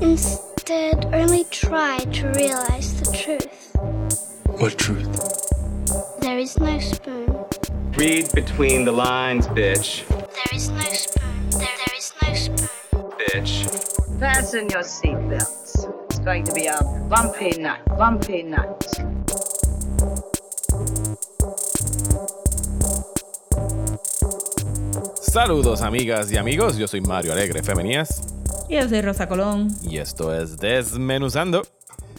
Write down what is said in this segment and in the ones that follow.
Instead, only try to realize the truth. What truth? There is no spoon. Read between the lines, bitch. There is no spoon. There, there is no spoon. Bitch. Fasten your seatbelts. It's going to be a bumpy night, bumpy night. Saludos amigas y amigos, yo soy Mario Alegre Femenías Y yo soy Rosa Colón. y esto es Desmenuzando.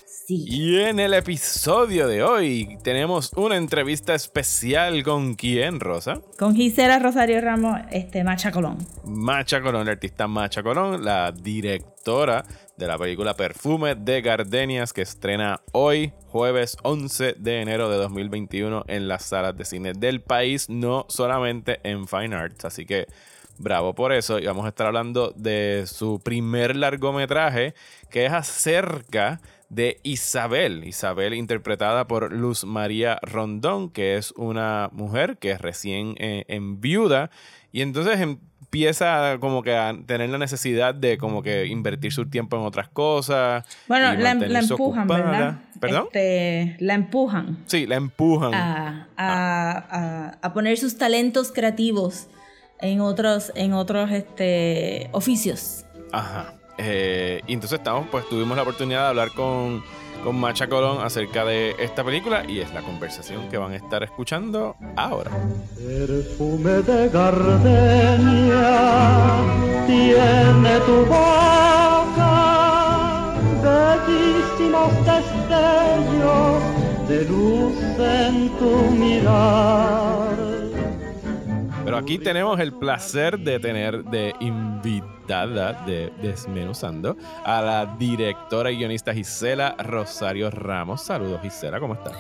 Sí. Y en el episodio de hoy tenemos una entrevista especial con quién, Rosa? Con Gisela Rosario Ramos, este, Macha Colón. Macha Colón, la artista Macha Colón, la directora de la película Perfume de Gardenias que estrena hoy, jueves 11 de enero de 2021 en las salas de cine del país, no solamente en Fine Arts. Así que bravo por eso. Y vamos a estar hablando de su primer largometraje que es acerca de Isabel. Isabel interpretada por Luz María Rondón, que es una mujer que es recién eh, en viuda. Y entonces empieza como que a tener la necesidad de como que invertir su tiempo en otras cosas. Bueno, la, la mantenerse empujan, ocupada. ¿verdad? ¿Perdón? Este, la empujan Sí, la empujan. a, a- a- a poner sus talentos creativos en otros, en otros este, oficios. Ajá. Eh, y entonces estamos, pues tuvimos la oportunidad de hablar con, con Macha Colón acerca de esta película y es la conversación que van a estar escuchando ahora. Perfume de gardenia tiene tu boca, bellísimos destellos de luz en tu mirar. Aquí tenemos el placer de tener de invitada de Desmenuzando a la directora y guionista Gisela Rosario Ramos. Saludos Gisela, ¿cómo estás?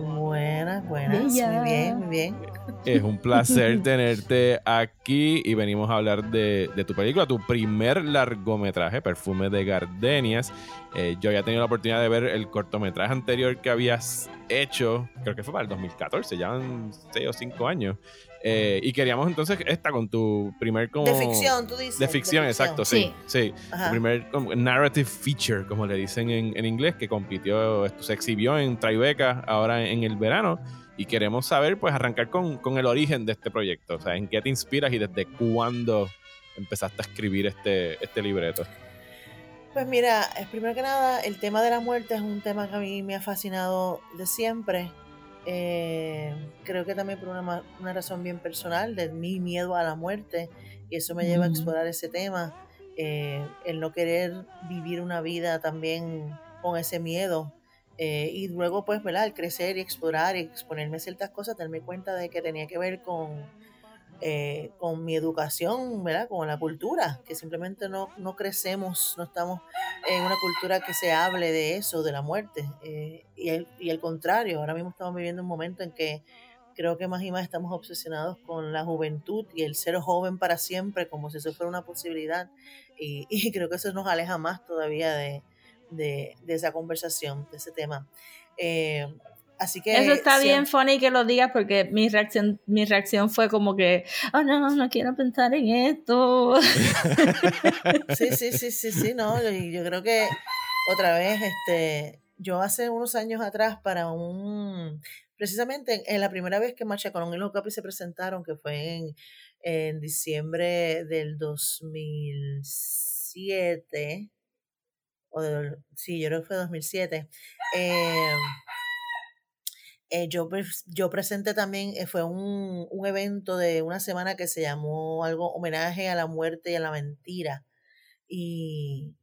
Buenas, buenas. Muy bien, muy bien. Es un placer tenerte aquí y venimos a hablar de, de tu película, tu primer largometraje, Perfume de Gardenias. Eh, yo ya he tenido la oportunidad de ver el cortometraje anterior que habías hecho, creo que fue para el 2014, ya han 6 o 5 años. Eh, y queríamos entonces esta con tu primer como... De ficción, tú dices. De ficción, exacto, sí. Sí, Ajá. tu primer como, narrative feature, como le dicen en, en inglés, que compitió, esto se exhibió en Tribeca ahora en el verano. Y queremos saber, pues, arrancar con, con el origen de este proyecto. O sea, en qué te inspiras y desde cuándo empezaste a escribir este, este libreto. Pues mira, primero que nada, el tema de la muerte es un tema que a mí me ha fascinado de siempre. Eh, creo que también por una, una razón bien personal, de mi miedo a la muerte, y eso me lleva a explorar ese tema, eh, el no querer vivir una vida también con ese miedo. eh, y luego, pues, ¿verdad? El crecer y explorar y exponerme a ciertas cosas, darme cuenta de que tenía que ver con, eh, con mi educación, ¿verdad? Con la cultura, que simplemente no, no crecemos, no estamos en una cultura que se hable de eso, de la muerte. eh, y, el, y al contrario, ahora mismo estamos viviendo un momento en que creo que más y más estamos obsesionados con la juventud y el ser joven para siempre, como si eso fuera una posibilidad. Y, y creo que eso nos aleja más todavía de, de, de esa conversación, de ese tema. Eh, así que... Eso está bien funny que lo digas porque mi reacción, mi reacción fue como que, oh no, no quiero pensar en esto. Sí, sí, sí, sí, sí, no, y yo creo que otra vez, este, yo hace unos años atrás para un, precisamente en, la primera vez que Marcha Colón y los Capi se presentaron, que fue en, en diciembre del 2007, o del- sí, yo creo que fue 2007, eh, eh, yo, yo presenté también, eh, fue un, un evento de una semana que se llamó algo homenaje a la muerte y a la mentira. Y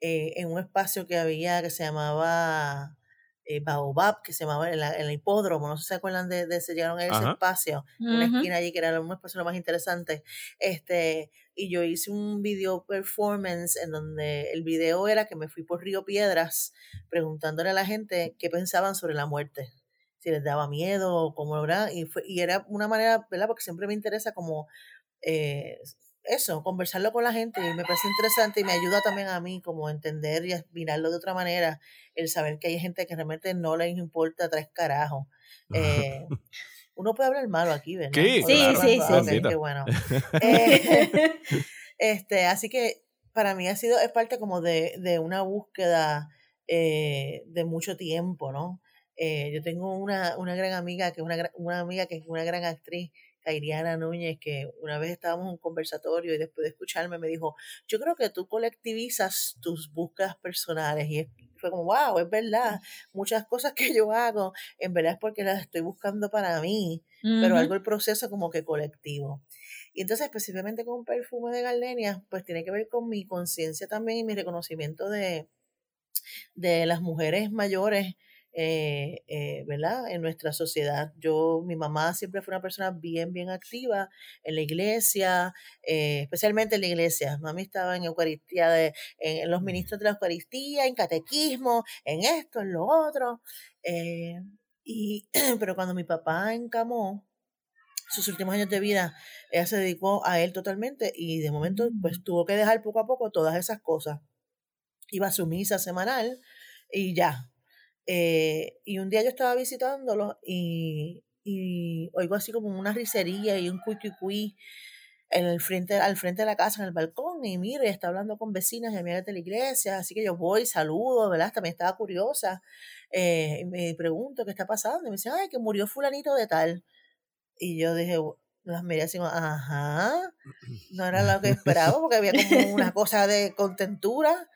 eh, en un espacio que había que se llamaba eh, Baobab, que se llamaba en, la- en el hipódromo, no sé si se acuerdan de, de ese, llegaron a ese Ajá. espacio, una esquina allí que era un espacio lo más interesante. Este, y yo hice un video performance en donde el video era que me fui por Río Piedras preguntándole a la gente qué pensaban sobre la muerte si les daba miedo o cómo ¿verdad? Y, fue, y era una manera, ¿verdad? Porque siempre me interesa como eh, eso, conversarlo con la gente y me parece interesante y me ayuda también a mí como entender y mirarlo de otra manera, el saber que hay gente que realmente no les importa tres carajos. Eh, uno puede hablar malo aquí, ¿verdad? Sí, Sí, de- sí, sí, qué bueno. Eh, este, así que para mí ha sido, es parte como de, de una búsqueda eh, de mucho tiempo, ¿no? Eh, yo tengo una, una gran amiga que es una, una amiga que es una gran actriz, Kairiana Núñez, que una vez estábamos en un conversatorio y después de escucharme me dijo, yo creo que tú colectivizas tus búsquedas personales y fue como, wow, es verdad, muchas cosas que yo hago, en verdad es porque las estoy buscando para mí, pero algo el proceso como que colectivo. Y entonces específicamente con perfume de gardenia, pues tiene que ver con mi conciencia también y mi reconocimiento de, de las mujeres mayores, eh, eh, ¿verdad? En nuestra sociedad. Yo, mi mamá siempre fue una persona bien, bien activa en la iglesia, eh, especialmente en la iglesia. Mami estaba en Eucaristía, de, en, en los ministros de la Eucaristía, en catequismo, en esto, en lo otro. eh, y, pero cuando mi papá encamó, sus últimos años de vida, ella se dedicó a él totalmente y de momento pues tuvo que dejar poco a poco todas esas cosas. Iba a su misa semanal y ya. Eh, y un día yo estaba visitándolo y, y oigo así como una risería y un cuicuicui en el frente, al frente de la casa, en el balcón, y miro, y está hablando con vecinas y amigas de la iglesia, así que yo voy, saludo, ¿verdad? También estaba curiosa, eh, y me pregunto qué está pasando, y me dice, ay, que murió fulanito de tal. Y yo dije, las miré así, como, ajá, no era lo que esperaba, porque había como una cosa de contentura.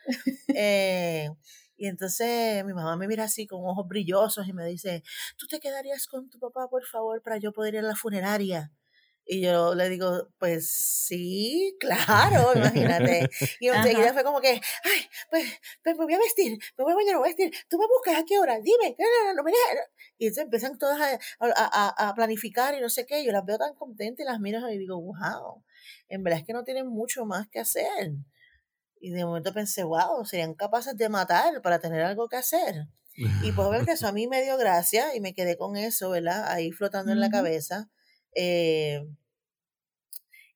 Eh, y entonces mi mamá me mira así con ojos brillosos y me dice, ¿tú te quedarías con tu papá, por favor, para yo poder ir a la funeraria? Y yo le digo, pues sí, claro, imagínate. Y enseguida fue como que, ay, pues, pues me voy a vestir, me voy a bañar, me voy a vestir. ¿Tú me buscas a qué hora? Dime. No, no, no, no me dejes". Y entonces empiezan todas a, a, a- a planificar y no sé qué. Yo las veo tan contentas y las miro y digo, wow, en verdad es que no tienen mucho más que hacer. Y de momento pensé, wow, serían capaces de matar para tener algo que hacer. Y pues obviamente eso a mí me dio gracia y me quedé con eso, ¿verdad? Ahí flotando en la cabeza. Eh,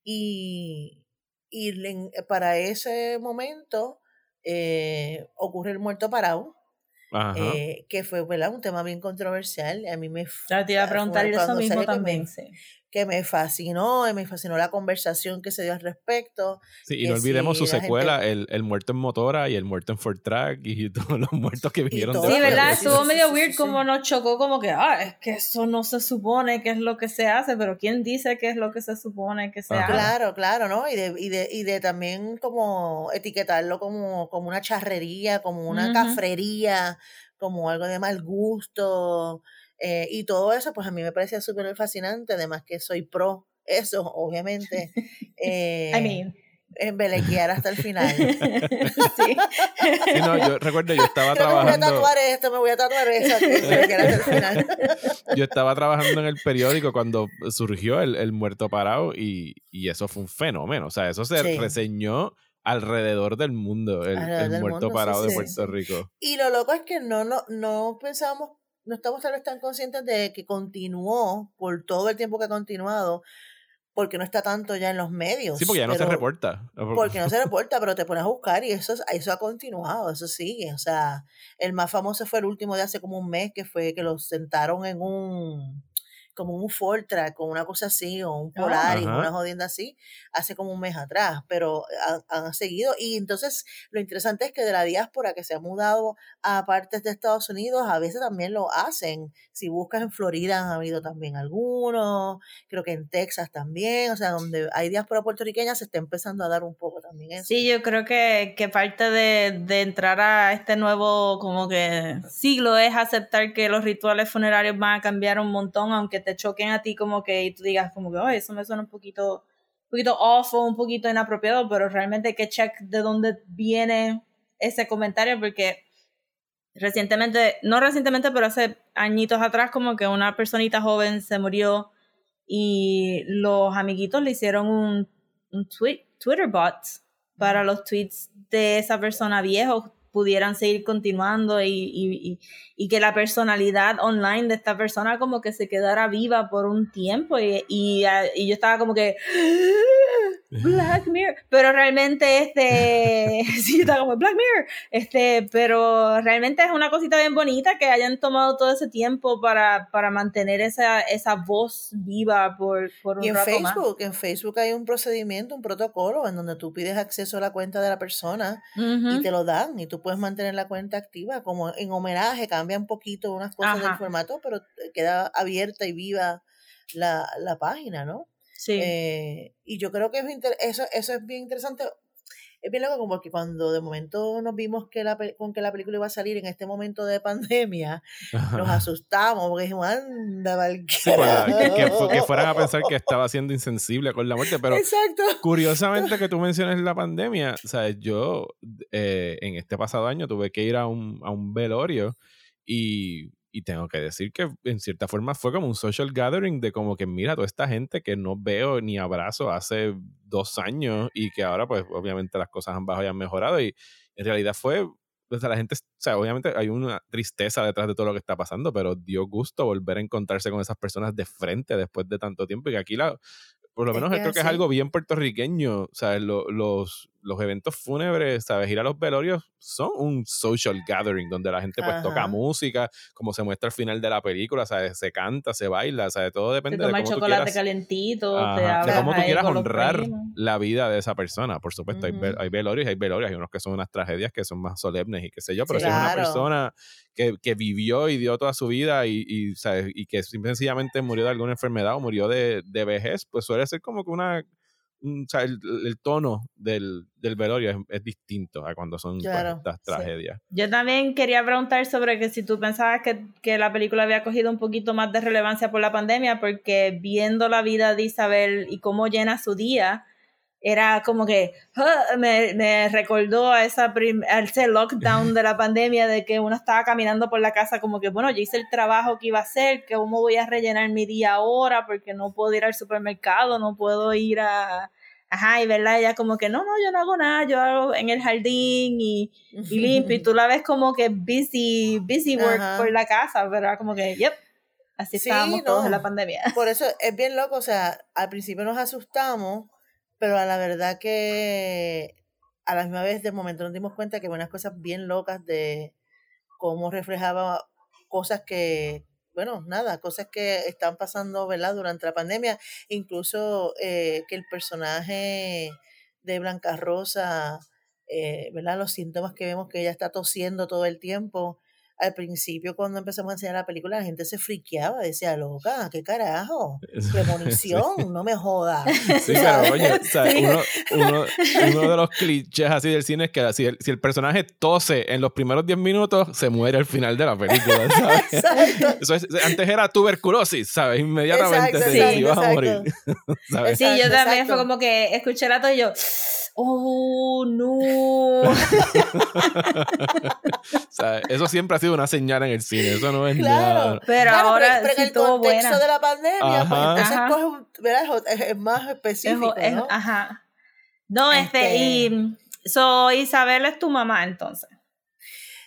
y y le- para ese momento eh, ocurre el muerto parado, eh, que fue ¿verdad? un tema bien controversial. A mí me, Ya te iba a preguntar eso mismo que me- también, sí. Que me fascinó y me fascinó la conversación que se dio al respecto. Sí, y no olvidemos si su la secuela, el, el muerto en motora y el muerto en Ford Track y todos los muertos que vinieron todo. Sí, ¿verdad? Estuvo sí, medio sí, weird sí, como nos chocó, como que, ah, es que eso no se supone que es lo que se hace, pero ¿quién dice que es lo que se supone que se Ajá. hace? Claro, claro, ¿no? Y de, y de, y de también como etiquetarlo como, como una charrería, como una Ujú. cafrería, como algo de mal gusto. Eh, y todo eso, pues a mí me parecía súper fascinante, además que soy pro eso, obviamente. Eh, I mean. embelequear hasta el final. sí. Sí, no, yo recuerdo, yo estaba Creo que me voy a trabajando, tatuar esto, me voy a tatuar eso, embelequear hasta el final. yo estaba trabajando en el periódico cuando surgió el, el muerto parado y, y eso fue un fenómeno. O sea, eso se Sí. reseñó alrededor del mundo, el, Alrededor el del muerto mundo, sí, parado de sí, Puerto sí. Rico. Y lo loco es que no, no, no pensábamos, no estamos tal vez tan conscientes de que continuó por todo el tiempo que ha continuado, porque no está tanto ya en los medios. Sí, porque ya no se reporta. Porque no se reporta, pero te pones a buscar y eso, eso ha continuado, eso sigue. O sea, el más famoso fue el último de hace como un mes, que fue que lo sentaron en un como un Fortra, con una cosa así, o un Ah. Polaris, Ajá. una jodienda así, hace como un mes atrás, pero han, han seguido. Y entonces lo interesante es que de la diáspora que se ha mudado a partes de Estados Unidos, a veces también lo hacen. Si buscas en Florida han habido también algunos, creo que en Texas también, o sea, donde hay diáspora puertorriqueña se está empezando a dar un poco también eso. Sí, yo creo que, que parte de, de entrar a este nuevo como que siglo es aceptar que los rituales funerarios van a cambiar un montón, aunque te choquen a ti como que y tú digas como que, "Ay, eso me suena un poquito, un poquito off o un poquito inapropiado, pero realmente hay que check de dónde viene ese comentario porque recientemente, no recientemente, pero hace añitos atrás como que una personita joven se murió y los amiguitos le hicieron un, un tweet, Twitter bot para los tweets de esa persona viejo pudieran seguir continuando y, y, y, que la personalidad online de esta persona como que se quedara viva por un tiempo y yo estaba como que Black Mirror. Pero realmente, este. sí, está como Black Mirror. Este, pero realmente es una cosita bien bonita que hayan tomado todo ese tiempo para, para mantener esa, esa voz viva por, por un Y en rato más. Facebook, en Facebook hay un procedimiento, un protocolo en donde tú pides acceso a la cuenta de la persona y te lo dan y tú puedes mantener la cuenta activa como en homenaje, cambia un poquito unas cosas del formato, pero queda abierta y viva la, la página, ¿no? Sí. Eh, y yo creo que es eso, eso es bien interesante. Es bien loco como que cuando de momento nos vimos que la, con que la película iba a salir en este momento de pandemia, nos asustamos porque dijimos, anda, Sí, que, que fu- que carajo". fueran a pensar que estaba siendo insensible con la muerte, pero Exacto. curiosamente que tú menciones la pandemia, ¿sabes? Yo eh, en este pasado año tuve que ir a un, a un velorio y, y tengo que decir que en cierta forma fue como un social gathering de como que mira toda esta gente que no veo ni abrazo hace dos años y que ahora pues obviamente las cosas han bajado y han mejorado y en realidad fue o sea, la gente, o sea, obviamente hay una tristeza detrás de todo lo que está pasando, pero dio gusto volver a encontrarse con esas personas de frente después de tanto tiempo y que aquí la, por lo menos creo que es algo bien puertorriqueño, ¿sabes? Lo- los, los eventos fúnebres, ¿sabes? Ir a los velorios son un social gathering donde la gente pues toca música, como se muestra al final de la película, ¿sabes? Se canta, se baila, ¿sabes? Todo depende de toma el cómo tú chocolate quieras, calentito, te de cómo tú quieras honrar la vida de esa persona. Por supuesto, hay, ve- Ujú. hay velorios, hay velorios, hay unos que son unas tragedias que son más solemnes y qué sé yo, pero si es una persona que, que vivió y dio toda su vida y, y, ¿sabes? y que sencillamente murió de alguna enfermedad o murió de, de vejez, pues suele ser como que una... un- o sea, el, el tono del, del velorio es, es distinto a cuando son Claro, estas sí. tragedias. Yo también quería preguntar sobre que si tú pensabas que, que la película había cogido un poquito más de relevancia por la pandemia, porque viendo la vida de Isabel y cómo llena su día, era como que ah, me, me recordó a, esa a ese lockdown de la pandemia de que uno estaba caminando por la casa como que, bueno, yo hice el trabajo que iba a hacer, que cómo voy a rellenar mi día ahora porque no puedo ir al supermercado, no puedo ir a... Ajá, y verdad, ella como que, no, no, yo no hago nada, yo hago en el jardín y y limpio, y tú la ves como que busy, busy work Ajá. por la casa, era como que, yep, así Sí, estábamos todos en no. la pandemia. Por eso es bien loco, o sea, al principio nos asustamos, pero a la verdad que a la misma vez de momento nos dimos cuenta que había unas cosas bien locas de cómo reflejaba cosas que, bueno, nada, cosas que están pasando, ¿verdad? Durante la pandemia, incluso eh, que el personaje de Blanca Rosa, eh, ¿verdad? Los síntomas que vemos que ella está tosiendo todo el tiempo. Al principio, cuando empezamos a enseñar la película, la gente se friqueaba, decía, loca, ¿qué carajo? Premonición, no me jodas. Sí, pero oye, o sea, uno, uno, uno de los clichés así del cine es que si el, si el personaje tose en los primeros 10 minutos, se muere al final de la película, ¿sabes? Exacto. Eso es, antes era tuberculosis, ¿sabes? Inmediatamente Exacto, se exacto, ibas a exacto. morir, ¿sabes? Sí, yo Exacto, también fue como que escuché la todo y yo, oh, no. O sea, eso siempre ha sido una señal en el cine, eso no es Claro. nada. Pero Claro, ahora pero, pero sí en el contexto buena. de la pandemia, pues entonces es, es más Es- específico, es- ¿no? Ajá. No, este, Este- y so, Isabel es tu mamá entonces.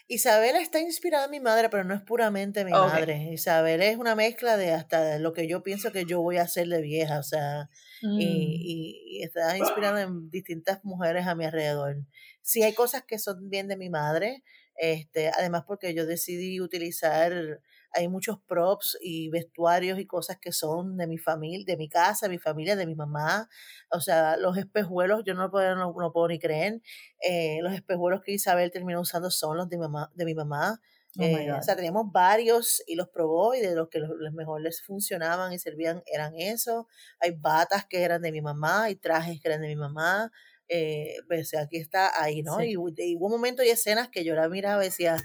Isabel está inspirada en mi madre, pero no es puramente mi madre. Isabel es una mezcla de hasta lo que yo pienso que yo voy a hacer de vieja, o sea, Mm. y, y- y está inspirada en distintas mujeres a mi alrededor. Sí hay cosas que son bien de mi madre, este, además porque yo decidí utilizar, hay muchos props y vestuarios y cosas que son de mi familia, de mi casa, mi familia, de mi mamá, o sea, los espejuelos, yo no puedo, no, no puedo ni creer, eh, los espejuelos que Isabel terminó usando son los de, mamá, de mi mamá. Oh Eh, o sea, teníamos varios y los probó y de los que los, los mejor les funcionaban y servían eran eso. Hay batas que eran de mi mamá y trajes que eran de mi mamá. Eh, pues aquí está ahí, ¿no? Sí. Y, y hubo momentos y escenas que yo la miraba y decía,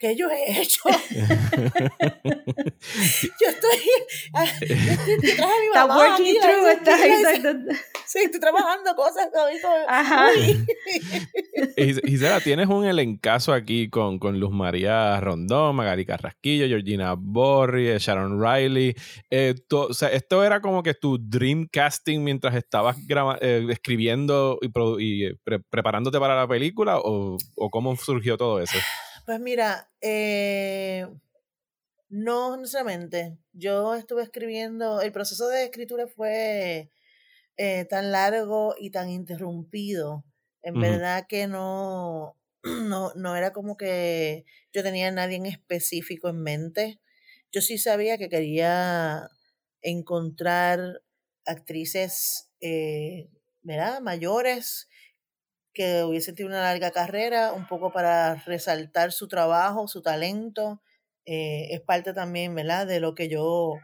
¿qué yo he hecho? yo estoy, ah, yo estoy, yo traje a mi Está mamá working through, está hice- exacto. Sí, estoy trabajando cosas. Ajá. Gisela, tienes un elencazo aquí con, con Luz María Rondón, Magali Carrasquillo, Georgina Borri, eh, Sharon Riley. Eh, to- o sea, esto era como que tu dream casting mientras estabas graba- eh, escribiendo y, eh, pre- preparándote para la película o, o cómo surgió todo eso? Pues mira, eh, no necesariamente. Yo estuve escribiendo, el proceso de escritura fue eh, tan largo y tan interrumpido. En verdad que no, no, no era como que yo tenía a nadie en específico en mente. Yo sí sabía que quería encontrar actrices, eh, ¿verdad? Mayores que hubiesen tenido una larga carrera, un poco para resaltar su trabajo, su talento. Eh, es parte también, ¿verdad? De lo que yo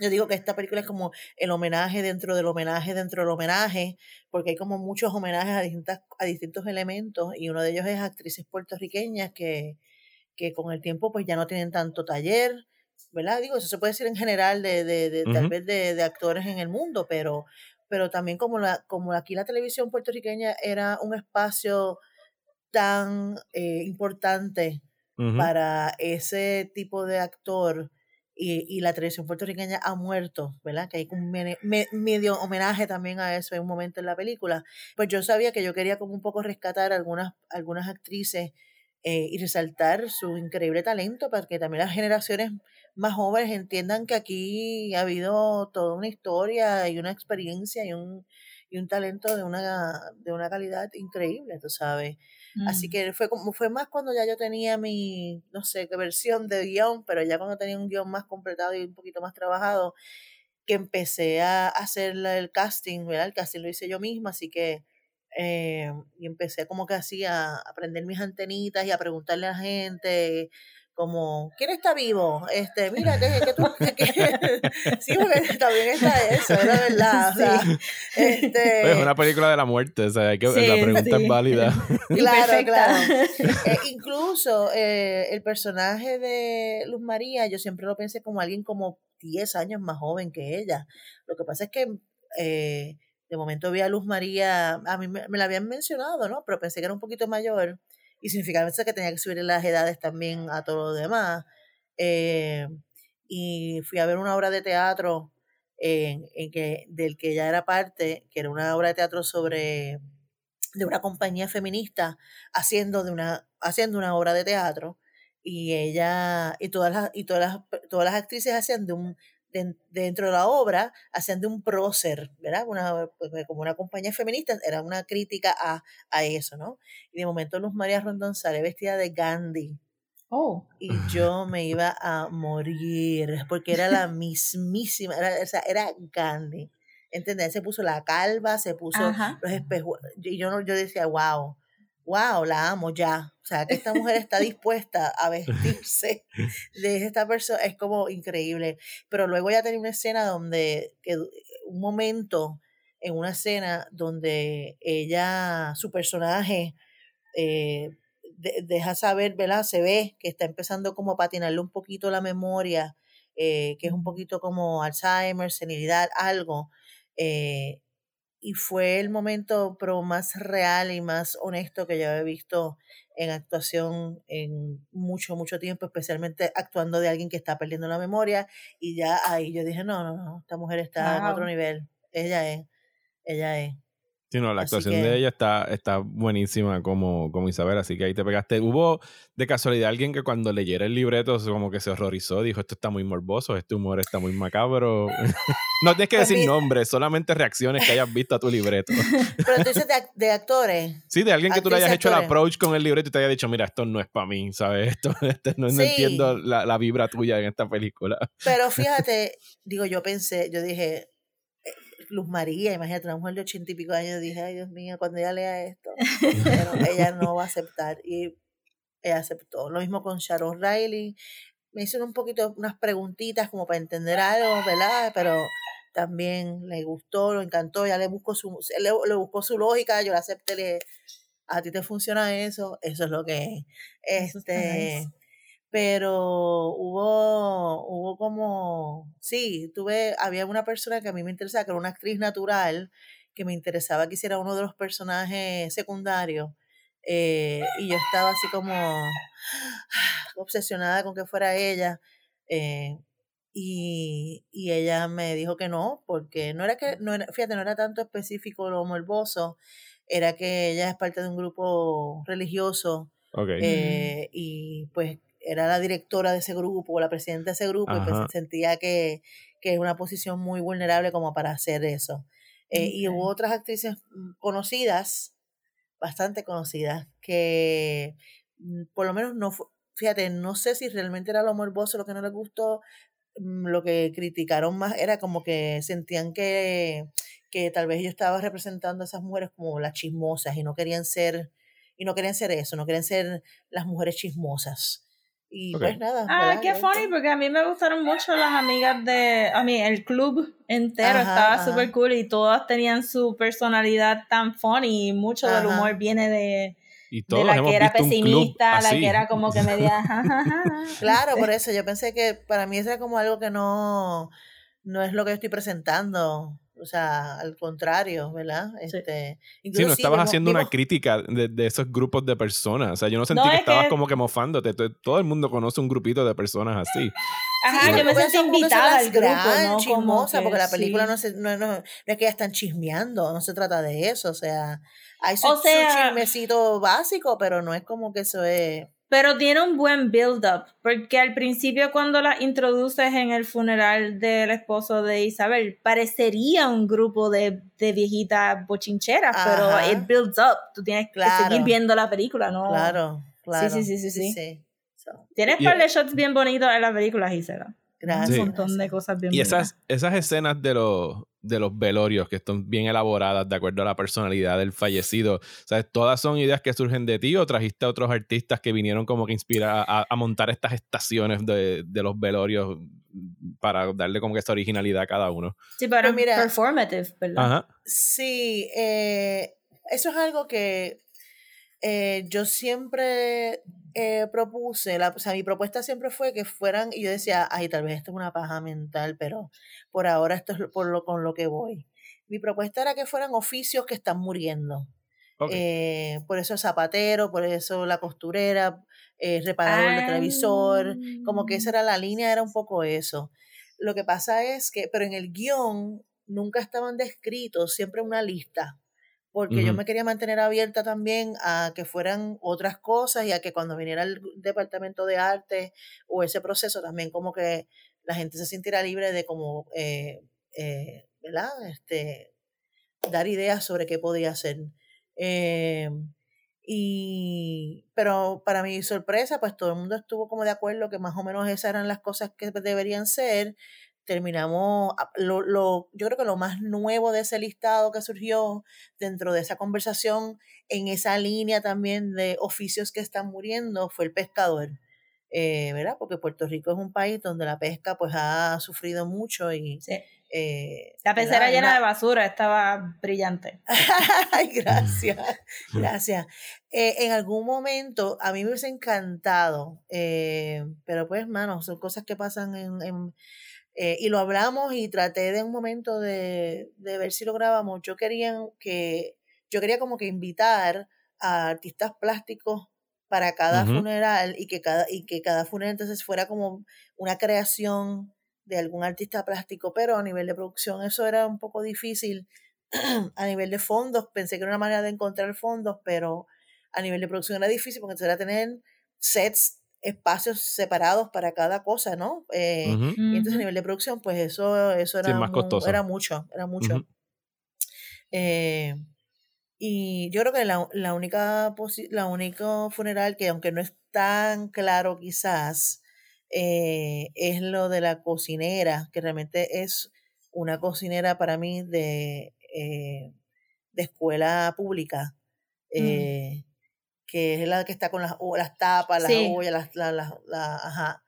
yo digo que esta película es como el homenaje dentro del homenaje dentro del homenaje, porque hay como muchos homenajes a, distintas, a distintos elementos y uno de ellos es actrices puertorriqueñas que, que con el tiempo pues ya no tienen tanto taller, ¿verdad? Digo, eso se puede decir en general de, de, de tal vez de, de actores en el mundo, pero, pero también como, la, como aquí la televisión puertorriqueña era un espacio tan eh, importante para ese tipo de actor y, y la televisión puertorriqueña ha muerto, ¿verdad? Que hay un me- medio homenaje también a eso en un momento en la película. Pues yo sabía que yo quería como un poco rescatar algunas, algunas actrices eh, y resaltar su increíble talento para que también las generaciones más jóvenes entiendan que aquí ha habido toda una historia y una experiencia y un, y un talento de una, de una calidad increíble, tú sabes. Así Mm. que fue como fue más cuando ya yo tenía mi, no sé qué versión de guion, pero ya cuando tenía un guion más completado y un poquito más trabajado, que empecé a hacer el casting, ¿verdad? El casting lo hice yo misma, así que eh, y empecé como que así a aprender mis antenitas y a preguntarle a la gente como ¿quién está vivo? Este, mira, que, que tú que- que-". sí, porque también está eso, era verdad, o sea, este Pues, Es una película de la muerte, o sea, hay que- Sí, la pregunta sí. es válida. Claro, claro. Eh, incluso eh, el personaje de Luz María, yo siempre lo pensé como alguien como 10 años más joven que ella. Lo que pasa es que eh, de momento vi a Luz María, a mí me, me la habían mencionado, ¿no? Pero pensé que era un poquito mayor y significaba que tenía que subir las edades también a todo lo demás. Eh, y fui a ver una obra de teatro en, en que, del que ella era parte, que era una obra de teatro sobre de una compañía feminista haciendo de una haciendo una obra de teatro y ella y todas las y todas las todas las actrices hacían de un de- dentro de la obra hacían de un prócer, ¿verdad? Una, pues, como una compañía feminista, era una crítica a, a eso, ¿no? Y de momento Luz María Rondón sale vestida de Gandhi Oh. y yo me iba a morir porque era la mismísima, era, o sea, era Gandhi. ¿Entendés? Se puso la calva, se puso Ajá. los espejos. Y yo, no- yo decía, wow, wow, la amo ya. O sea, que esta mujer está dispuesta a vestirse de esta persona. Es como increíble. Pero luego ya tenía una escena donde, que, un momento en una escena donde ella, su personaje, eh, de- deja saber, ¿verdad? Se ve que está empezando como a patinarle un poquito la memoria, eh, que es un poquito como Alzheimer, senilidad, algo. eh, y fue el momento pero más real y más honesto que yo había visto en actuación en mucho, mucho tiempo, especialmente actuando de alguien que está perdiendo la memoria. Y ya ahí yo dije, no, no, no, esta mujer está en otro nivel. Ella es, ella es. Sí, no, la actuación que- de ella está, está buenísima como, como Isabel, así que ahí te pegaste. Hubo de casualidad alguien que cuando leyera el libreto como que se horrorizó, dijo, esto está muy morboso, este humor está muy macabro. no tienes que Pues decir nombres, solamente reacciones que hayas visto a tu libreto. Pero tú dices de, ac- de actores. Sí, de alguien que tú le hayas hecho el actores. approach con el libreto y te haya dicho, mira, esto no es para mí, ¿sabes? Esto, este, no, no entiendo la, la vibra tuya en esta película. Pero fíjate, digo, yo pensé, yo dije, Luz María, imagínate, una mujer de ochenta y pico años, dije, ay Dios mío, cuando ella lea esto, pero ella no va a aceptar. Y ella aceptó. Lo mismo con Sharon Riley. Me hicieron un poquito, unas preguntitas como para entender algo, ¿verdad? Pero también le gustó, lo encantó, ya le buscó su, le, le buscó su lógica, yo la acepté, le a ti te funciona eso, eso es lo que es. Este. Pero hubo, hubo como, sí, tuve, había una persona que a mí me interesaba, que era una actriz natural, que me interesaba que hiciera uno de los personajes secundarios, eh, y yo estaba así como obsesionada con que fuera ella, eh, y, y ella me dijo que no, porque no era que, no era, fíjate, no era tanto específico lo morboso, era que ella es parte de un grupo religioso, Ok. eh, y pues era la directora de ese grupo, la presidenta de ese grupo, y pues sentía que, que es una posición muy vulnerable como para hacer eso. Eh, Y hubo otras actrices conocidas, bastante conocidas, que mm, por lo menos no fíjate, no sé si realmente era lo morboso lo que no les gustó, mm, lo que criticaron más era como que sentían que, que tal vez yo estaba representando a esas mujeres como las chismosas y no querían ser, y no querían ser eso, no querían ser las mujeres chismosas. Y Ok. pues nada. Ah, ¿verdad? qué funny, porque a mí me gustaron mucho las amigas de, a mí, el club entero Ajá, estaba súper cool y todas tenían su personalidad tan funny y mucho del humor viene de, Y de la hemos que era pesimista, la que era como que media... Claro, por eso yo pensé que para mí eso era como algo que no, no es lo que yo estoy presentando. O sea, al contrario, ¿verdad? Sí. Este, Sí, incluso no sí, estabas vimos- haciendo una crítica de, de esos grupos de personas. O sea, yo no sentí No, que es estabas que- como que mofándote. To- Todo el mundo conoce un grupito de personas así. Ajá, Sí, yo me sentí invitada al grupo, gran ¿no? Que porque la película sí. no, se, no, no, no es que ellas están chismeando, no se trata de eso, o sea, hay su, O su sea- chismecito básico, pero no es como que eso es... Pero tiene un buen build-up, porque al principio cuando la introduces en el funeral del esposo de Isabel, parecería un grupo de, de viejitas bochincheras, Ajá. pero it builds up. Tú tienes que Claro. seguir viendo la película, ¿no? Claro, claro. sí, sí, sí, sí. So, Tienes Y- un par de shots bien bonitos en la película, Gisela. gracias. Un Sí. montón de cosas bien Y bonitas. esas, esas escenas de los, de los velorios que están bien elaboradas de acuerdo a la personalidad del fallecido, ¿sabes? ¿Todas son ideas que surgen de ti o trajiste a otros artistas que vinieron como que inspirar a, a montar estas estaciones de, de los velorios para darle como que esa originalidad a cada uno? Sí, pero Pues mira- performative, ¿verdad? Ajá. Sí, eh, eso es algo que eh, yo siempre eh, propuse, la, o sea, mi propuesta siempre fue que fueran, y yo decía, ay, tal vez esto es una paja mental, pero por ahora esto es lo- por lo, con lo que voy. Mi propuesta era que fueran oficios que están muriendo. Eh, por eso el zapatero, por eso la costurera, eh, reparador de televisor, como que esa era la línea, era un poco eso. Lo que pasa es que, pero en el guion nunca estaban descritos, siempre una lista, porque yo me quería mantener abierta también a que fueran otras cosas y a que cuando viniera el departamento de arte o ese proceso también como que la gente se sintiera libre de como, eh, eh, ¿verdad? Este, dar ideas sobre qué podía hacer. Eh, y, pero para mi sorpresa, pues todo el mundo estuvo como de acuerdo que más o menos esas eran las cosas que deberían ser. Terminamos, lo, lo, yo creo que lo más nuevo de ese listado que surgió dentro de esa conversación, en esa línea también de oficios que están muriendo, fue el pescador. Eh, ¿Verdad? Porque Puerto Rico es un país donde la pesca pues ha sufrido mucho y Sí. eh, La ¿verdad? pecera llena de basura estaba brillante. Ay, gracias, gracias. Eh, en algún momento a mí me hubiese encantado, eh, pero pues, mano, son cosas que pasan en, en- eh, y lo hablamos y traté de un momento de, de ver si lo grabamos. Yo quería que, yo quería como que invitar a artistas plásticos para cada funeral y que cada, y que cada funeral entonces fuera como una creación de algún artista plástico, pero a nivel de producción eso era un poco difícil a nivel de fondos, pensé que era una manera de encontrar fondos, pero a nivel de producción era difícil porque entonces era tener sets, espacios separados para cada cosa, ¿no? Eh, Ujú. Y entonces a nivel de producción, pues eso, eso era, más era mucho, era mucho. Eh, y yo creo que la, la única la único funeral que aunque no es tan claro quizás, eh, es lo de la cocinera, que realmente es una cocinera para mí de, eh, de escuela pública, eh, que es la que está con las, las tapas, las Sí. ollas, las, la- la- la- ajá.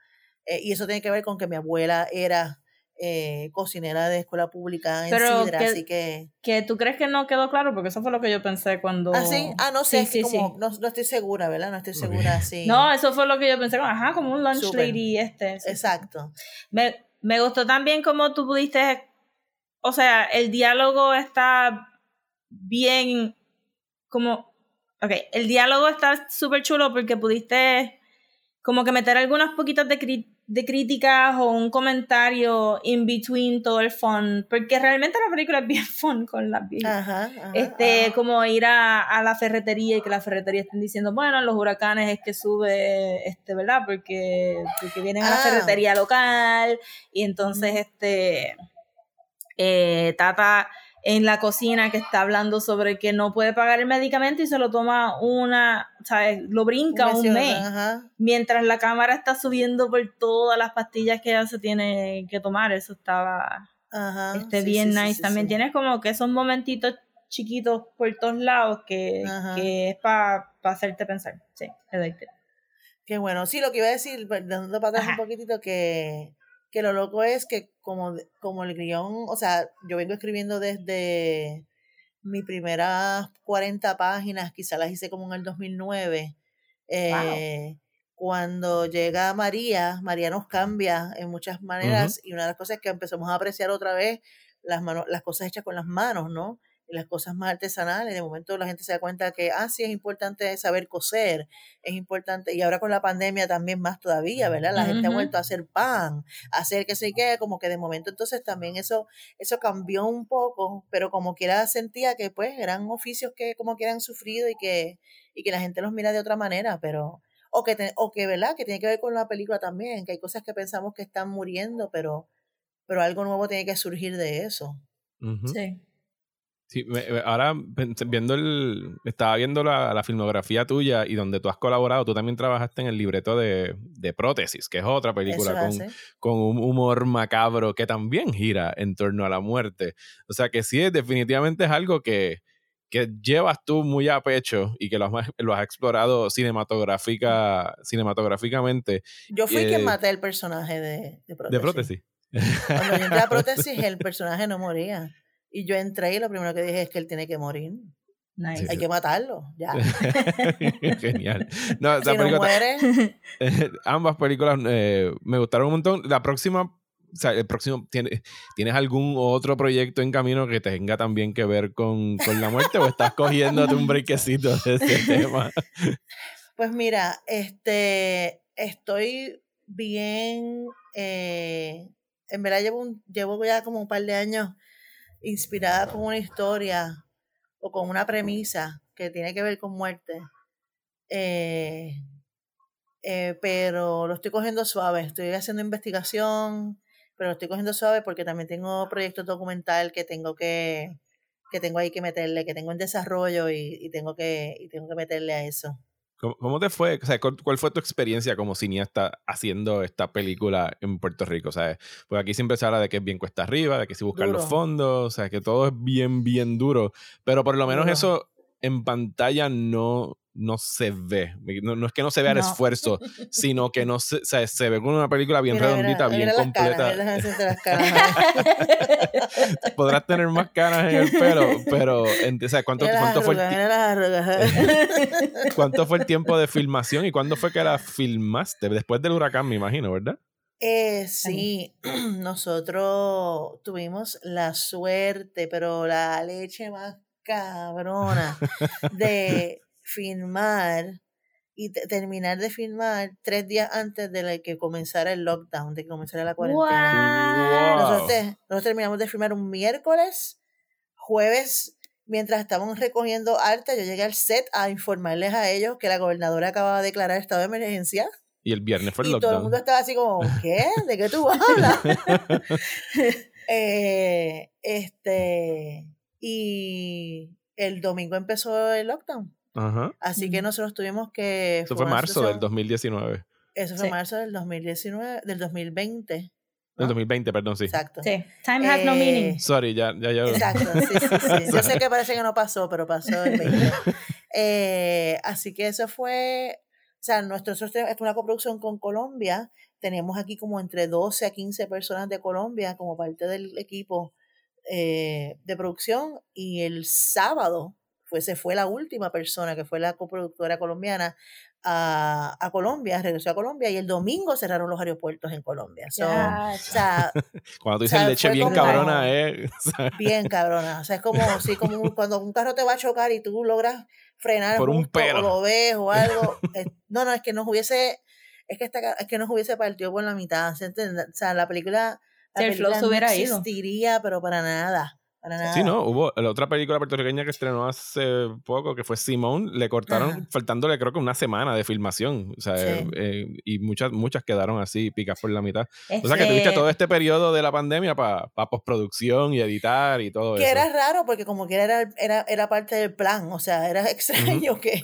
Eh, y eso tiene que ver con que mi abuela era eh, cocinera de escuela pública en Pero Sidra, que- así que... Que tú crees que no quedó claro, porque eso fue lo que yo pensé cuando. Ah, sí, ah, no sé, Sí, es que sí, sí. como, No, no estoy segura, ¿verdad? No estoy segura, sí. No, eso fue lo que yo pensé, como, ajá, como un lunch lady este. sí. Exacto. Me, me gustó también como tú pudiste, o sea, el diálogo está bien, como, ok, el diálogo está súper chulo porque pudiste como que meter algunas poquitas de, de críticas o un comentario in between todo el fun, porque realmente la película es bien fun con las viejas. Ajá, ajá, Este, ajá. como ir a, a la ferretería y que la ferretería estén diciendo, bueno, los huracanes es que sube, este, ¿verdad? Porque, porque vienen a la Ah. ferretería local y entonces, este, eh, Tata en la cocina que está hablando sobre que no puede pagar el medicamento y se lo toma una, ¿sabes? Lo brinca un, mes. ajá. Mientras la cámara está subiendo por todas las pastillas que ella se tiene que tomar. Eso estaba Ajá, este, sí, bien sí, nice. sí, También tienes como que esos momentitos chiquitos por todos lados que, es para hacerte pensar. Sí. Qué bueno. Sí, lo que iba a decir, pues, dando para atrás un poquitito, que, que lo loco es que como, como el guion, o sea, yo vengo escribiendo desde mis primeras 40 páginas, quizá las hice como en el 2009. eh, Cuando llega María, María nos cambia en muchas maneras y una de las cosas es que empezamos a apreciar otra vez las, manos, las cosas hechas con las manos, ¿no? Y las cosas más artesanales. De momento la gente se da cuenta que, ah, sí, es importante saber coser, es importante, y ahora con la pandemia también más todavía, ¿verdad? La gente ha vuelto a hacer pan, a hacer que sé qué, como que de momento entonces también eso, eso cambió un poco, pero como quiera sentía que pues eran oficios que como quiera han sufrido y que, y que la gente los mira de otra manera, pero, o que, te- o que, ¿verdad? Que tiene que ver con la película también, que hay cosas que pensamos que están muriendo, pero, pero algo nuevo tiene que surgir de eso. Sí. Sí, me- ahora viendo el. Estaba viendo la, la filmografía tuya y donde tú has colaborado, tú también trabajaste en el libreto de, de Prótesis, que es otra película con, con un humor macabro que también gira en torno a la muerte. O sea que sí, definitivamente es algo que, que llevas tú muy a pecho y que lo has, lo has explorado cinematográfica, cinematográficamente Yo fui Eh, quien maté el personaje de, de prótesis. de Prótesis. Cuando yo entré a prótesis, el personaje no moría. Y yo entré y lo primero que dije es que él tiene que morir. Nice. Hay que matarlo, ya. Genial. No, si no película- muere, ambas películas eh, me gustaron un montón. La próxima, o sea, el próximo, ¿tiene- ¿tienes algún otro proyecto en camino que tenga también que ver con, con la muerte o estás cogiéndote un brequecito de ese tema? pues mira, este, estoy bien, eh, en verdad llevo, un- llevo ya como un par de años inspirada con una historia o con una premisa que tiene que ver con muerte. Eh, eh, pero lo estoy cogiendo suave, estoy haciendo investigación, pero lo estoy cogiendo suave porque también tengo proyectos documental que tengo que, que tengo ahí que meterle, que tengo en desarrollo y, tengo que, y tengo que meterle a eso. ¿Cómo, cómo te fue? O sea, ¿cuál, fue tu experiencia como cineasta haciendo esta película en Puerto Rico? O sea, porque aquí siempre se habla de que es bien cuesta arriba, de que si buscar los Duro. fondos, o sea, que todo es bien, bien duro. Pero por lo menos Duro. eso en pantalla no, no se ve. No, no es que no se vea el No. esfuerzo, sino que no se, o sea, se ve como una película bien Mira, mira, redondita, bien mira las completa. Caras, las caras. Podrás tener más caras en el pelo, pero ent- o sea, ¿cuánto, fue el. ¿cuánto fue el tiempo de filmación y cuándo fue que la filmaste? Después del huracán, me imagino, ¿verdad? Eh, sí, nosotros tuvimos la suerte, pero la leche más cabrona de filmar y te- terminar de filmar tres días antes de la que comenzara el lockdown, de que comenzara la cuarentena. What? Nosotros, te- nosotros terminamos de filmar un miércoles, jueves, mientras estábamos recogiendo arte, yo llegué al set a informarles a ellos que la gobernadora acababa de declarar estado de emergencia. Y el viernes fue el Y todo el mundo estaba así como, ¿qué? ¿De qué tú hablas? Eh, este, y el domingo empezó el lockdown. Ajá. Así que nosotros tuvimos que... Eso fue una marzo del situación- 2019. Eso fue Sí. marzo del 2019, del 2020. Del ¿no? 2020, perdón, sí. Exacto. Sí. Time has no Eh, meaning. Sorry, ya, ya, ya. Exacto, sí, sí, sí. Yo sé que parece que no pasó, pero pasó el 20. Eh, así que eso fue, o sea, nuestro, nosotros tenemos- es una coproducción con Colombia. Tenemos aquí como entre 12 a 15 personas de Colombia como parte del equipo eh, de producción. Y el sábado fue, se fue la última persona, que fue la coproductora colombiana, a, a Colombia, regresó a Colombia. Y el domingo cerraron los aeropuertos en Colombia. So, Ya, o sea, Cuando tú o dices sea, leche bien cabrona, eh. o sea, bien cabrona. O sea, es como, sí, como un- cuando un carro te va a chocar y tú logras frenar Por un pelo. o lo ves o algo. no, no, es que nos hubiese, es que esta, es que nos hubiese partido por la mitad. ¿se entiende? O sea, la película, la Sí, el flow película se hubiera no ido. existiría, pero para nada. Para nada. Sí, no, hubo la otra película puertorriqueña que estrenó hace poco, que fue Simón, le cortaron, Ajá. faltándole creo que una semana de filmación. O sea, Sí. eh, eh, y muchas, muchas quedaron así, picas por la mitad. O sea que Este, tuviste todo este periodo de la pandemia para postproducción y editar y todo Que eso. era raro porque como que era, era, era parte del plan, o sea, era extraño que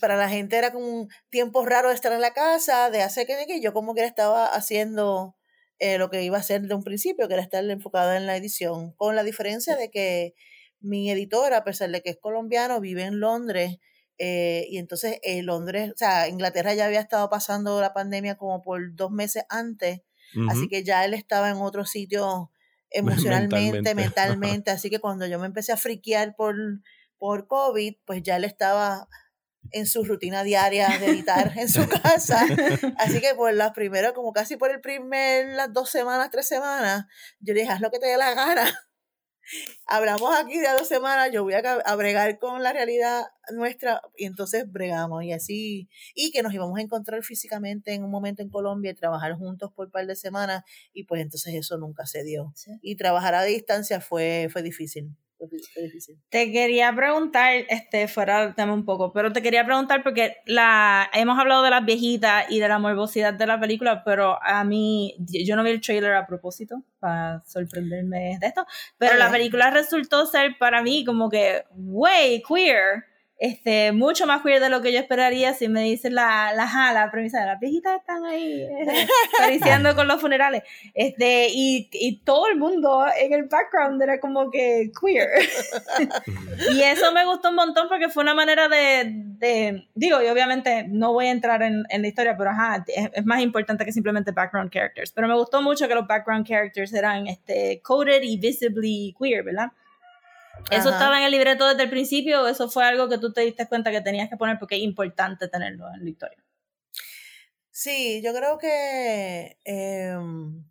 para la gente era como un tiempo raro de estar en la casa, de hacer que, que yo como que estaba haciendo eh, lo que iba a hacer de un principio, que era estar enfocada en la edición, con la diferencia de que mi editora, a pesar de que es colombiano, vive en Londres. eh, y entonces eh, Londres, o sea, Inglaterra ya había estado pasando la pandemia como por dos meses antes. Así que ya él estaba en otro sitio emocionalmente, Mentalmente. mentalmente. Así que cuando yo me empecé a friquear por, por COVID, pues ya él estaba en su rutina diaria de editar en su casa. Así que por las primeras, como casi por el primer, las dos semanas, tres semanas, yo le dije, haz lo que te dé la gana. Hablamos aquí de dos semanas, yo voy a, a bregar con la realidad nuestra y entonces bregamos y así, y que nos íbamos a encontrar físicamente en un momento en Colombia y trabajar juntos por un par de semanas y pues entonces eso nunca se dio. Y trabajar a distancia fue, fue difícil. Te quería preguntar, este, fuera del tema un poco, pero te quería preguntar porque la, hemos hablado de las viejitas y de la morbosidad de la película, pero a mí, yo no vi el trailer a propósito, para sorprenderme de esto, pero la Ok. película resultó ser para mí como que, way queer, este, mucho más queer de lo que yo esperaría si me dicen la, la, ajá, la premisa de las viejitas están ahí eh, acariciando con los funerales. Este, y, y todo el mundo en el background era como que queer. y eso me gustó un montón porque fue una manera de, de digo, y obviamente no voy a entrar en, en la historia, pero ajá, es, es más importante que simplemente background characters. Pero me gustó mucho que los background characters eran este, coded y visibly queer, ¿verdad? ¿Eso Ajá. estaba en el libreto desde el principio o eso fue algo que tú te diste cuenta que tenías que poner porque es importante tenerlo en la historia? Sí, yo creo que em,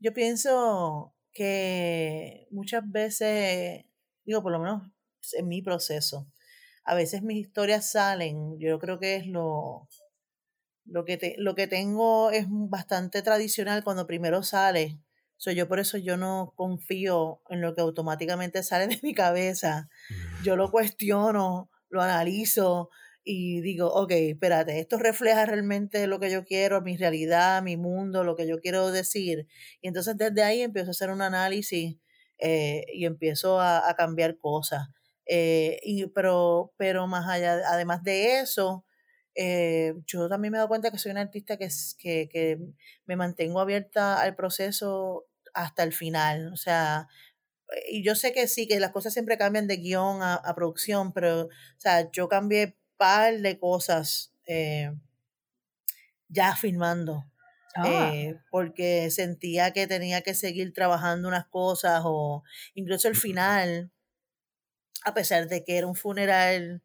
yo pienso que muchas veces, digo, por lo menos en mi proceso, a veces mis historias salen, yo creo que es lo, lo que te, lo que tengo es bastante tradicional cuando primero sale. So, yo por eso yo no confío en lo que automáticamente sale de mi cabeza. Yo lo cuestiono, lo analizo y digo, ok, espérate, esto refleja realmente lo que yo quiero, mi realidad, mi mundo, lo que yo quiero decir. Y entonces desde ahí empiezo a hacer un análisis eh, y empiezo a, a cambiar cosas. Eh, y, pero, pero más allá, además de eso, eh, yo también me he dado cuenta que soy una artista que, que, que me mantengo abierta al proceso hasta el final. O sea, y yo sé que sí, que las cosas siempre cambian de guion a, a producción, pero, o sea, yo cambié par de cosas eh, ya filmando. Ah. eh, porque sentía que tenía que seguir trabajando unas cosas o incluso el final, a pesar de que era un funeral,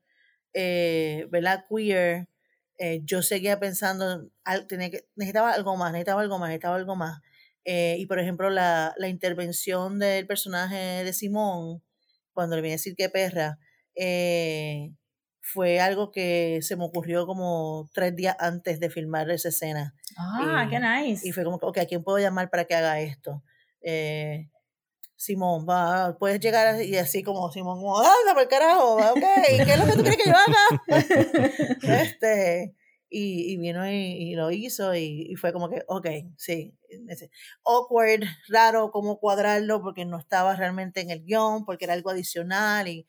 eh, ¿verdad? Queer, eh, yo seguía pensando, al- tenía que, necesitaba algo más, necesitaba algo más, necesitaba algo más. Eh, y por ejemplo, la, la intervención del personaje de Simón, cuando le vine a decir que perra, eh, fue algo que se me ocurrió como tres días antes de filmar esa escena. Ah, Y- qué nice. Y fue como, ok, ¿a quién puedo llamar para que haga esto? Eh, Simón, va, puedes llegar y así como Simón, como, anda por el carajo, va, ok, ¿qué es lo que tú quieres que yo haga? este, y, y vino y, y lo hizo y, y fue como que, ok, sí. Awkward, raro cómo cuadrarlo porque no estaba realmente en el guion, porque era algo adicional y,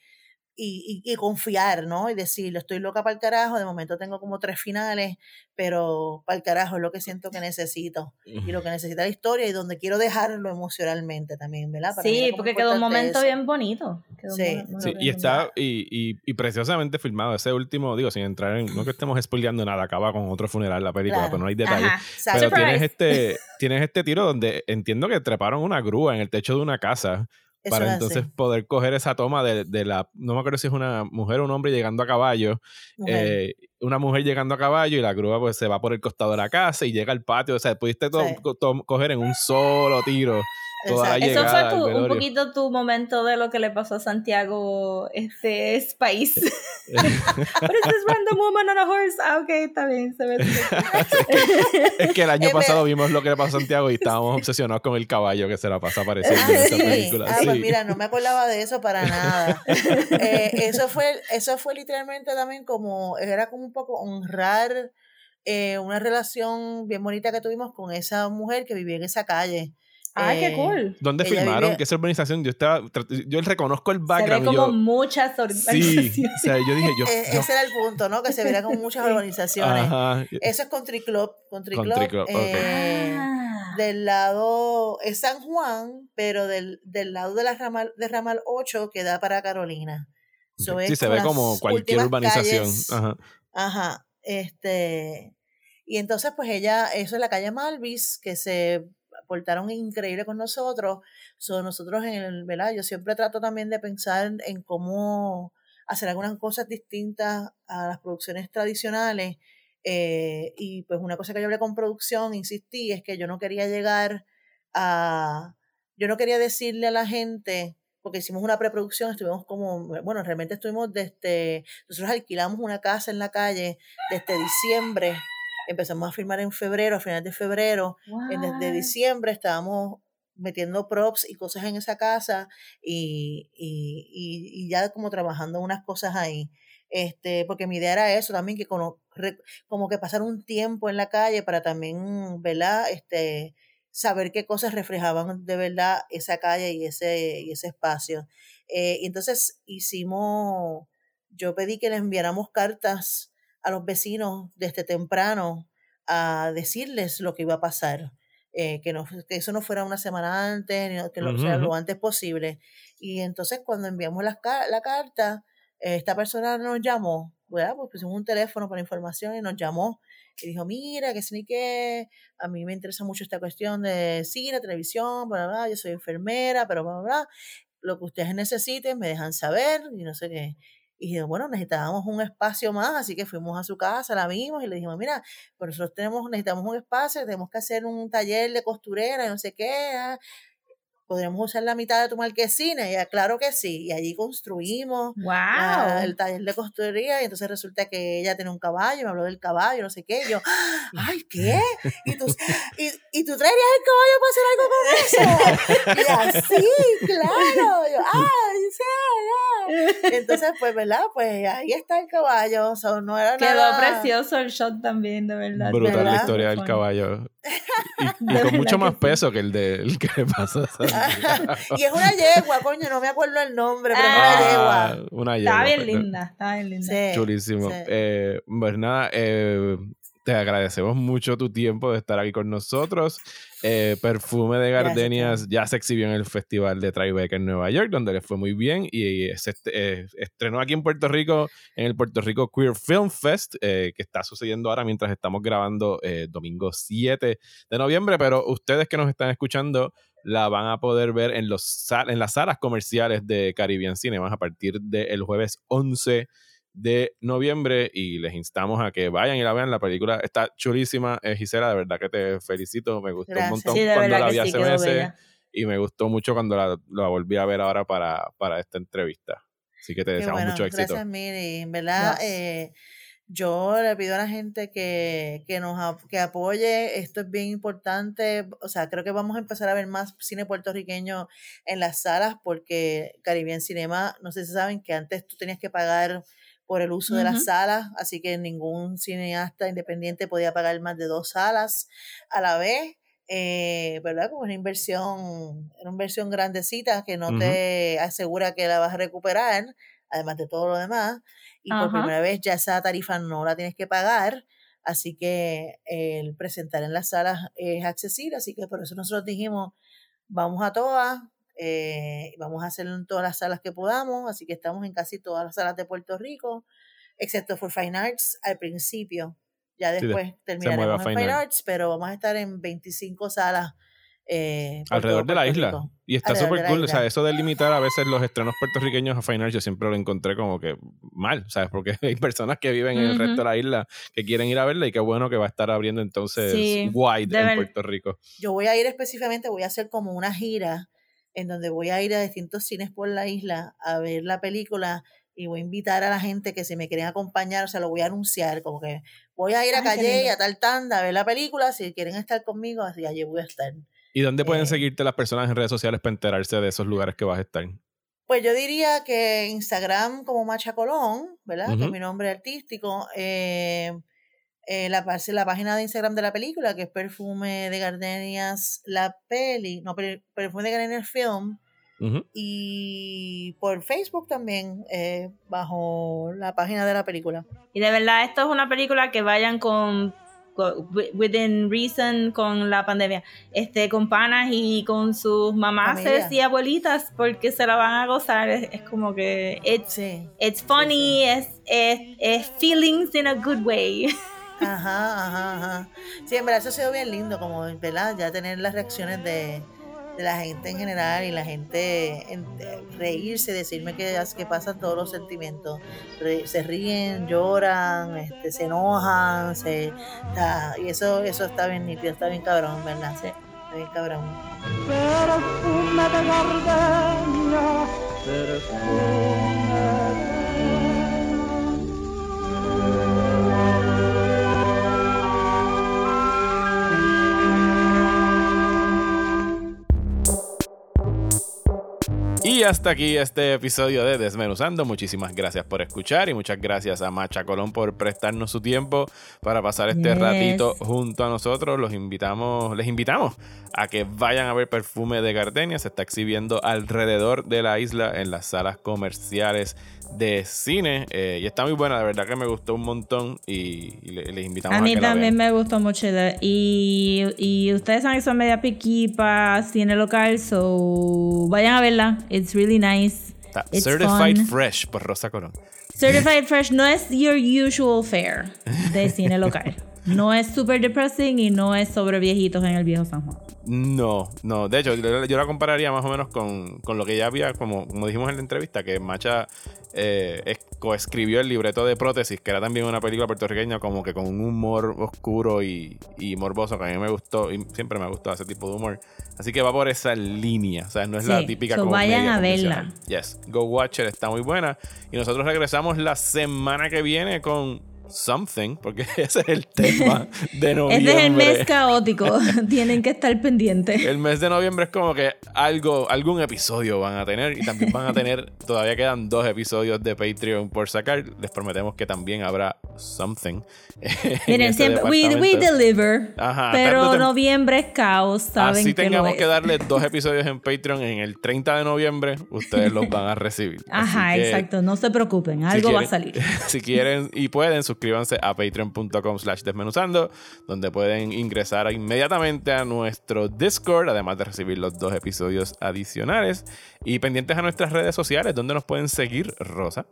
y, y, y confiar, ¿no? Y decir, estoy loca para el carajo, de momento tengo como tres finales, pero para el carajo es lo que siento que necesito y lo que necesita la historia y donde quiero dejarlo emocionalmente también, ¿verdad? Para Sí, porque quedó un momento eso. bien bonito. Quedó un Sí. Sí, bien y está y, y, y preciosamente filmado. Ese último, digo, sin entrar en. No que estemos spoileando nada, acaba con otro funeral la película, Claro. pero no hay detalles. Ajá. Pero tienes este, tienes este tiro donde entiendo que treparon una grúa en el techo de una casa Eso para es entonces así, poder coger esa toma de, de la. No me acuerdo si es una mujer o un hombre llegando a caballo. eh, una mujer llegando a caballo y la grúa pues se va por el costado de la casa y llega al patio. O sea, pudiste Sí. coger en un solo tiro toda. Eso fue tu- un poquito tu momento de lo que le pasó a Santiago este es país. But it's this random woman on a horse. Ah, ok, está bien. Se ve Es que el año Es pasado vimos lo que le pasó a Santiago y estábamos obsesionados con el caballo que se la pasa apareciendo Ah, en esa película. Ah, sí. pues mira, no me acordaba de eso para nada. Eh, eso fue, eso fue literalmente también como, era como un poco honrar eh, una relación bien bonita que tuvimos con esa mujer que vivía en esa calle. Ay, qué Eh, cool. ¿Dónde filmaron? vive- ¿Qué esa urbanización? Yo estaba, yo reconozco el Se ve background. como yo, muchas sí, organizaciones. o sea, yo dije, yo, Eh, yo- ese era el punto, ¿no? Que se viera con muchas organizaciones. ajá, Eso es Country Club. Country, Country Club. Club, ok. eh, Ah. del lado es San Juan, pero del, del lado de la ramal, de ramal 8 que da para Carolina. So, sí, es se ve como cualquier urbanización. calles. Ajá. Ajá, este, y entonces pues ella, eso es la calle Malvis, que se portaron increíble con nosotros, so, nosotros en el, ¿verdad? Yo siempre trato también de pensar en cómo hacer algunas cosas distintas a las producciones tradicionales, eh, y pues una cosa que yo hablé con producción, insistí, es que yo no quería llegar a, yo no quería decirle a la gente, porque hicimos una preproducción, estuvimos como, bueno, realmente estuvimos desde, nosotros alquilamos una casa en la calle desde diciembre, empezamos a filmar en febrero, a finales de febrero, en- desde diciembre estábamos metiendo props y cosas en esa casa y, y, y, y ya como trabajando unas cosas ahí. Este, porque mi idea era eso también, que re- como que pasar un tiempo en la calle para también, ¿verdad? Este, saber qué cosas reflejaban de verdad esa calle y ese, y ese espacio. Eh, y entonces hicimos, yo pedí que le enviáramos cartas a los vecinos desde temprano a decirles lo que iba a pasar. eh, que, no, que eso no fuera una semana antes, que lo, sea, Ujú, lo antes posible. Y entonces cuando enviamos ca- la carta, eh, esta persona nos llamó, ¿verdad? Pues pusimos un teléfono para información y nos llamó y dijo, mira, que sí ni qué, a mí me interesa mucho esta cuestión de cine, televisión, bla, bla, bla, yo soy enfermera, pero bla, bla, bla, lo que ustedes necesiten, me dejan saber y no sé qué. Y bueno, necesitábamos un espacio más, así que fuimos a su casa, la vimos y le dijimos, mira, pues nosotros tenemos, necesitamos un espacio, tenemos que hacer un taller de costurera no sé qué, ah, podríamos usar la mitad de tu marquesina. Y ella, claro que sí. Y allí construimos la- Wow. el taller de costurería y entonces resulta que ella tiene un caballo, me habló del caballo, no sé qué. Y yo, ¡ay, qué! ¿Y tú, y, y tú traerías el caballo para hacer algo con eso? Y ella, sí, claro. Y yo, ¡ay, sí! ah". Entonces, pues, ¿verdad? Pues ahí está el caballo. o sea, no era Quedó nada- precioso el shot también, de verdad. Brutal la historia del caballo. Y, con mucho que más sí. peso que el, de, el que le pasó a Santiago. y es una yegua, coño, no me acuerdo el nombre, pero Ah. es una Ah, yegua. una yegua. Estaba bien pues, linda, estaba bien linda. Sí, Chulísimo. sí. Eh, pues nada, eh, te agradecemos mucho tu tiempo de estar aquí con nosotros. Eh, Perfume de Gardenias ya se exhibió en el Festival de Tribeca en Nueva York, donde le fue muy bien y se est- eh, estrenó aquí en Puerto Rico, en el Puerto Rico Queer Film Fest, eh, que está sucediendo ahora mientras estamos grabando domingo 7 de noviembre, pero ustedes que nos están escuchando la van a poder ver en, los, sal- en las salas comerciales de Caribbean Cinemas a partir del jueves 11 de noviembre y les instamos a que vayan y la vean. La película está chulísima. Eh, Gisela, de verdad que te felicito. Me gustó Gracias. un montón Sí, de cuando la vi hace meses y me gustó mucho cuando la, la volví a ver ahora para, para esta entrevista. Así que te Qué deseamos bueno, mucho éxito. Gracias, Miri. En verdad, eh, yo le pido a la gente que, que nos que apoye. Esto es bien importante. O sea, creo que vamos a empezar a ver más cine puertorriqueño en las salas porque Caribbean Cinema, no sé si saben que antes tú tenías que pagar por el uso de las salas, así que ningún cineasta independiente podía pagar más de dos salas a la vez. Eh, ¿verdad? Como una inversión, una inversión grandecita que no te asegura que la vas a recuperar, además de todo lo demás. Y por primera vez ya esa tarifa no la tienes que pagar, así que el presentar en las salas es accesible, así que por eso nosotros dijimos, vamos a todas, eh, vamos a hacerlo en todas las salas que podamos, así que estamos en casi todas las salas de Puerto Rico, excepto for Fine Arts al principio. Ya Sí, de- después mueve a terminaremos en Fine Fine Arts. Arts, pero vamos a estar en 25 salas eh, Alrededor de la isla. Y está súper cool. O sea, eso de limitar a veces los estrenos puertorriqueños a Fine Arts, yo siempre lo encontré como que mal, ¿sabes? Porque hay personas que viven en el resto de la isla que quieren ir a verla y qué bueno que va a estar abriendo entonces Sí, Wide de en ver- Puerto Rico. Yo voy a ir específicamente, voy a hacer como una gira en donde voy a ir a distintos cines por la isla a ver la película y voy a invitar a la gente que si me quieren acompañar, o sea, lo voy a anunciar, como que voy a ir a Calle y a tal tanda a ver la película, si quieren estar conmigo, así allí voy a estar. ¿Y dónde pueden Eh, seguirte las personas en redes sociales para enterarse de esos lugares que vas a estar? Pues yo diría que Instagram como Macha Colón, ¿verdad? Que Ujú. es mi nombre artístico. eh, eh, la, la página de Instagram de la película, que es Perfume de Gardenias, la peli, no, per- Perfume de Gardenias Film. Y por Facebook también, eh, bajo la página de la película. Y de verdad, esto es una película que vayan con, con- wi- within reason con la pandemia, este, con panas y con sus mamás y abuelitas, porque se la van a gozar. Es, es como que it's, Sí. it's funny, es, es, es feelings in a good way. Ajá, ajá, ajá. Sí, en verdad eso ha sido bien lindo, como, ¿verdad? Ya tener las reacciones de, de la gente en general y la gente reírse, decirme que, que pasan todos los sentimientos. Se ríen, lloran, este, se enojan, se, y eso, eso está bien nítido, está bien cabrón, ¿verdad? Sí, está bien cabrón. perfume de gardenia, perfume Y hasta aquí este episodio de Desmenuzando. Muchísimas gracias por escuchar y muchas gracias a Macha Colón por prestarnos su tiempo para pasar este Yes. ratito junto a nosotros. Los invitamos, les invitamos a que vayan a ver Perfume de Gardenia. Se está exhibiendo alrededor de la isla en las salas comerciales de cine eh, y está muy buena, de verdad que me gustó un montón y, y le- les invitamos a, A mí que la también me gustó mucho. Y, y ustedes saben que son media piqui para cine local, so vayan a verla. It's really nice. Está It's Certified fun. Fresh por Rosa Colón. Certified Fresh no es your usual fare de cine local. No es super depressing y no es sobre viejitos en el viejo San Juan. No, no. De hecho, yo, la compararía más o menos con, con lo que ya había, como, como dijimos en la entrevista, que Macha eh, es- coescribió el libreto de Prótesis, que era también una película puertorriqueña como que con un humor oscuro y, y morboso, que a mí me gustó y siempre me ha gustado ese tipo de humor. Así que va por esa línea, o sea, no es la típica so comedia vayan a verla. Yes, Go Watch It está muy buena. Y nosotros regresamos la semana que viene con Something, porque ese es el tema de noviembre. Este es el mes caótico. Tienen que estar pendientes. El mes de noviembre es como que algo, algún episodio van a tener y también van a tener, todavía quedan dos episodios de Patreon por sacar. Les prometemos que también habrá something. en Miren, ese siempre, we, we deliver. Ajá, pero noviembre es caos. Saben Así que tengamos que darle dos episodios en Patreon en el 30 de noviembre, ustedes los van a recibir. Ajá, que, exacto. No se preocupen. si Algo va a quieren- salir. Si quieren y pueden, suscríbanse a patreon.com slash desmenuzando, donde pueden ingresar inmediatamente a nuestro Discord, además de recibir los dos episodios adicionales. Y pendientes a nuestras redes sociales, donde nos pueden seguir, Rosa.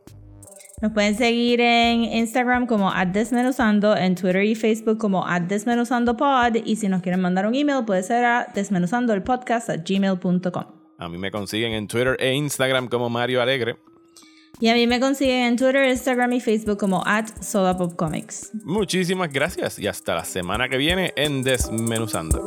Nos pueden seguir en Instagram como desmenuzando, en Twitter y Facebook como desmenuzandopod y si nos quieren mandar un email puede ser a desmenuzandoelpodcast at gmail.com. A mí me consiguen en Twitter e Instagram como Mario Alegre. Y a mí me consiguen en Twitter, Instagram y Facebook como at sodapopcomics. Muchísimas gracias y hasta la semana que viene en Desmenuzando.